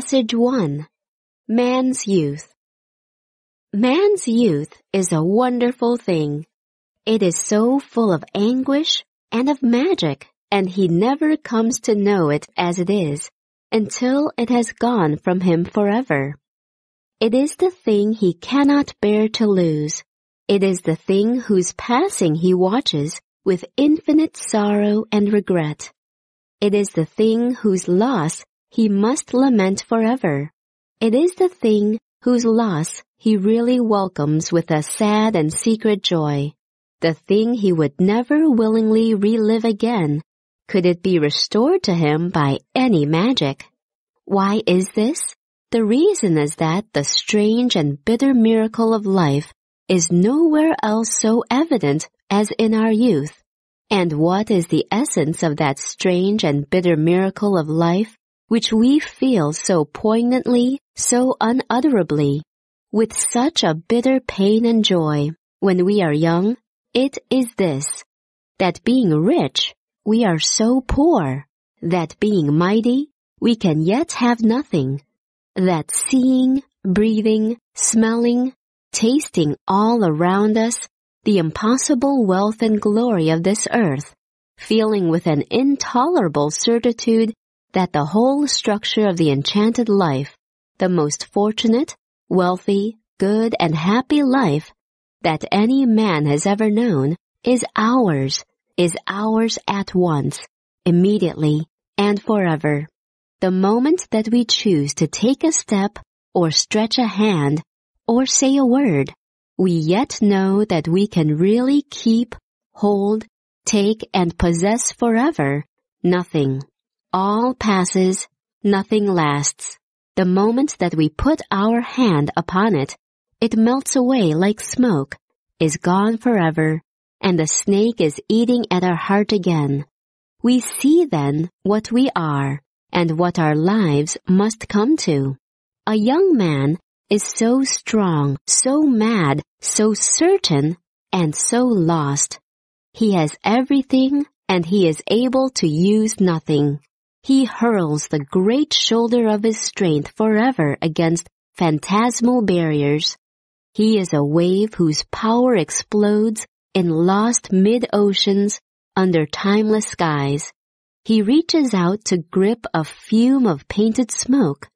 Passage 1 Man's Youth Man's youth is a wonderful thing. It is so full of anguish and of magic, and he never comes to know it as it is until it has gone from him forever. It is the thing he cannot bear to lose. It is the thing whose passing he watches with infinite sorrow and regret. It is the thing whose loss he must lament forever. It is the thing whose loss he really welcomes with a sad and secret joy. The thing he would never willingly relive again, could it be restored to him by any magic. Why is this? The reason is that the strange and bitter miracle of life is nowhere else so evident as in our youth. And what is the essence of that strange and bitter miracle of life which we feel so poignantly, so unutterably, with such a bitter pain and joy when we are young? It is this, that being rich, we are so poor, that being mighty, we can yet have nothing, that seeing, breathing, smelling, tasting all around us the impossible wealth and glory of this earth, feeling with an intolerable certitude that the whole structure of the enchanted life, the most fortunate, wealthy, good, and happy life that any man has ever known is ours, is ours at once, immediately, and forever. The moment that we choose to take a step or stretch a hand or say a word, we yet know that we can really keep, hold, take, and possess forever nothing. All passes, nothing lasts. The moment that we put our hand upon it, it melts away like smoke, is gone forever, and the snake is eating at our heart again. We see then what we are and what our lives must come to. A young man is so strong, so mad, so certain, and so lost. He has everything and he is able to use nothing. He hurls the great shoulder of his strength forever against phantasmal barriers. He is a wave whose power explodes in lost mid-oceans under timeless skies. He reaches out to grip a fume of painted smoke.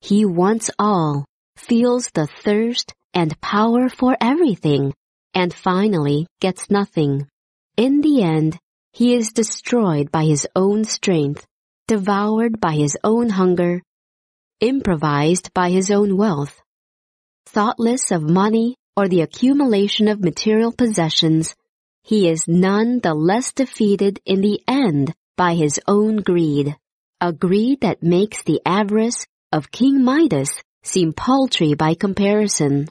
He wants all, feels the thirst and power for everything, and finally gets nothing. In the end, he is destroyed by his own strength, devoured by his own hunger, improvised by his own wealth. Thoughtless of money or the accumulation of material possessions, he is none the less defeated in the end by his own greed, a greed that makes the avarice of King Midas seem paltry by comparison.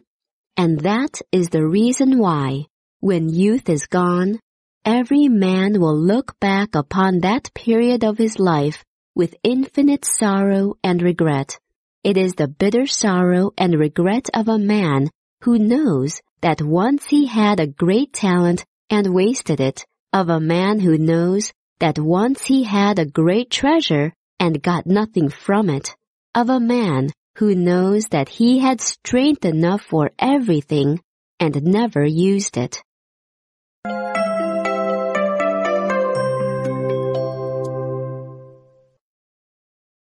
And that is the reason why, when youth is gone, every man will look back upon that period of his life with infinite sorrow and regret. It is the bitter sorrow and regret of a man who knows that once he had a great talent and wasted it, of a man who knows that once he had a great treasure and got nothing from it, of a man who knows that he had strength enough for everything and never used it.